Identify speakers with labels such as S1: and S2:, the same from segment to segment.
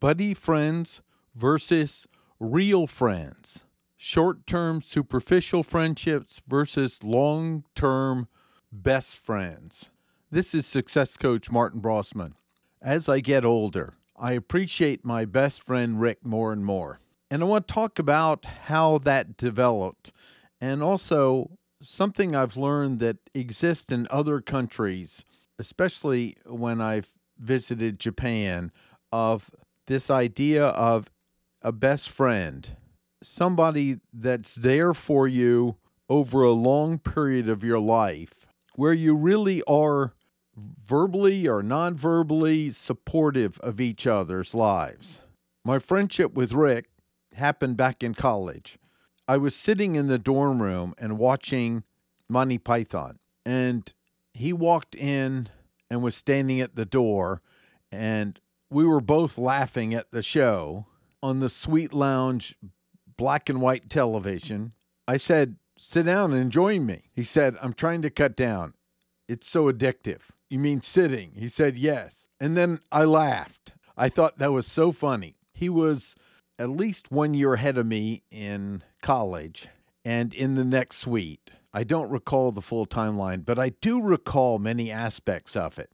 S1: buddy friends versus real friends, short term superficial friendships versus long term best friends. This is success coach Martin Brossman. As I get older, I appreciate my best friend Rick more and more. And I want to talk about how that developed and also something I've learned that exists in other countries, especially when I've visited Japan, of this idea of a best friend, somebody that's there for you over a long period of your life, where you really are verbally or non verbally supportive of each other's lives. My friendship with Rick happened back in college. I was sitting in the dorm room and watching Monty Python, and he walked in and was standing at the door, and we were both laughing at the show on the Suite Lounge black and white television. I said, Sit down and join me. He said, I'm trying to cut down. It's so addictive. You mean sitting? He said, Yes. And then I laughed. I thought that was so funny. He was at least one year ahead of me in college and in the next suite. I don't recall the full timeline, but I do recall many aspects of it.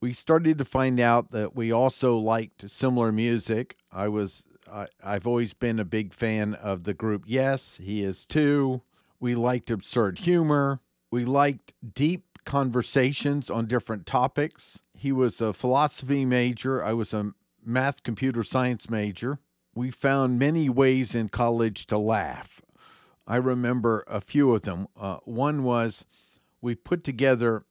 S1: We started to find out that we also liked similar music. I was I, I've always been a big fan of the group Yes, he is too. We liked absurd humor. We liked deep conversations on different topics. He was a philosophy major. I was a math computer science major. We found many ways in college to laugh. I remember a few of them. Uh, one was we put together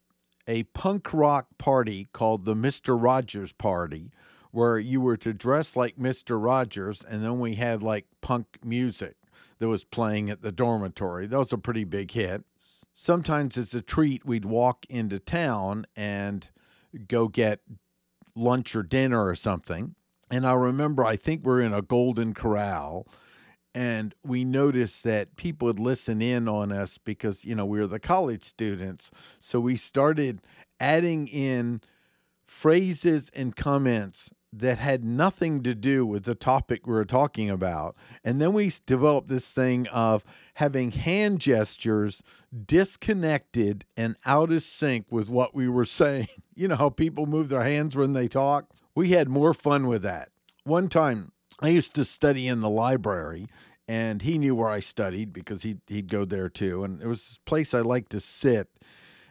S1: a punk rock party called the Mr. Rogers Party, where you were to dress like Mr. Rogers, and then we had like punk music that was playing at the dormitory. That was a pretty big hit. Sometimes, as a treat, we'd walk into town and go get lunch or dinner or something. And I remember, I think we're in a Golden Corral, and we noticed that people would listen in on us because, you know, we were the college students. So we started adding in phrases and comments that had nothing to do with the topic we were talking about. And then we developed this thing of having hand gestures disconnected and out of sync with what we were saying. You know how people move their hands when they talk? We had more fun with that. One time, I used to study in the library, and he knew where I studied because he'd, he'd go there too. And it was this place I liked to sit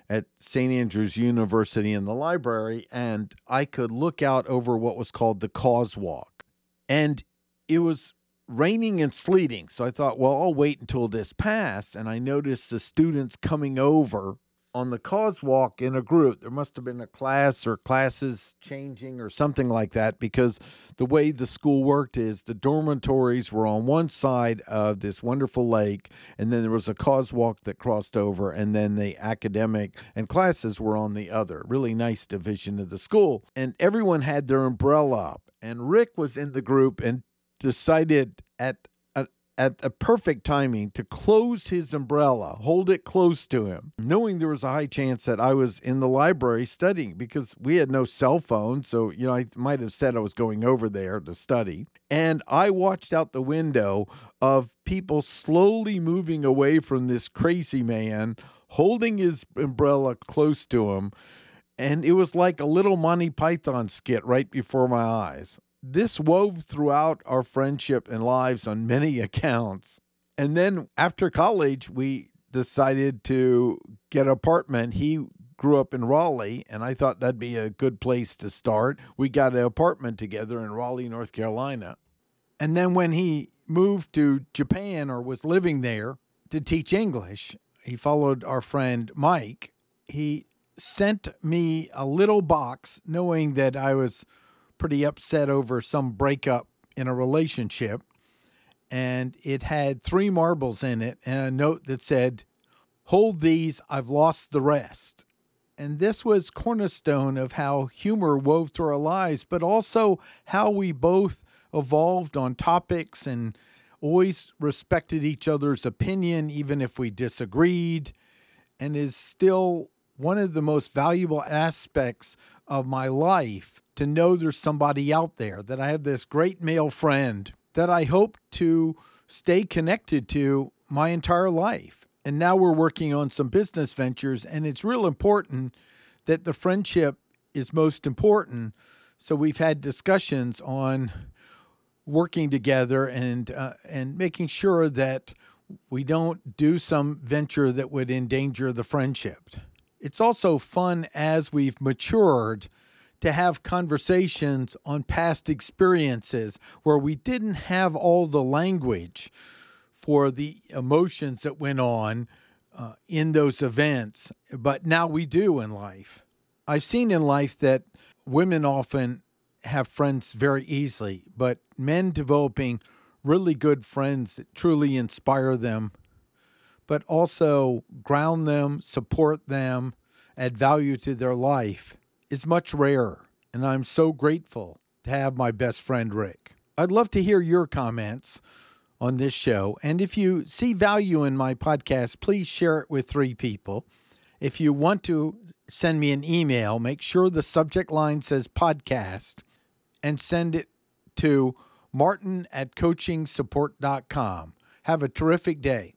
S1: at St. Andrews University in the library, and I could look out over what was called the Causewalk. And it was raining and sleeting. So I thought, well, I'll wait until this passed. And I noticed the students coming over on the Causewalk in a group. There must have been a class or classes changing or something like that because the way the school worked is the dormitories were on one side of this wonderful lake, and then there was a Causewalk that crossed over, and then the academic and classes were on the other. Really nice division of the school. And everyone had their umbrella up. And Rick was in the group and decided at at the perfect timing to close his umbrella, hold it close to him, knowing there was a high chance that I was in the library studying because we had no cell phone. So, you know, I might have said I was going over there to study. And I watched out the window of people slowly moving away from this crazy man, holding his umbrella close to him. And it was like a little Monty Python skit right before my eyes this wove throughout our friendship and lives on many accounts. And then after college, we decided to get an apartment. He grew up in Raleigh, and I thought that'd be a good place to start. We got an apartment together in Raleigh, North Carolina. And then when he moved to Japan or was living there to teach English, he followed our friend Mike. He sent me a little box knowing that I was pretty upset over some breakup in a relationship. And it had three marbles in it and a note that said, Hold these, I've lost the rest. And this was cornerstone of how humor wove through our lives, but also how we both evolved on topics and always respected each other's opinion, even if we disagreed, and is still one of the most valuable aspects of my life to know there's somebody out there, that I have this great male friend that I hope to stay connected to my entire life. And now we're working on some business ventures, and it's real important that the friendship is most important. So we've had discussions on working together and uh, and making sure that we don't do some venture that would endanger the friendship. It's also fun as we've matured to have conversations on past experiences where we didn't have all the language for the emotions that went on uh, in those events, but now we do in life. I've seen in life that women often have friends very easily, but men developing really good friends that truly inspire them, but also ground them, support them, add value to their life is much rarer. And I'm so grateful to have my best friend Rick. I'd love to hear your comments on this show. And if you see value in my podcast, please share it with three people. If you want to send me an email, make sure the subject line says podcast and send it to martin at coachingsupport.com. Have a terrific day.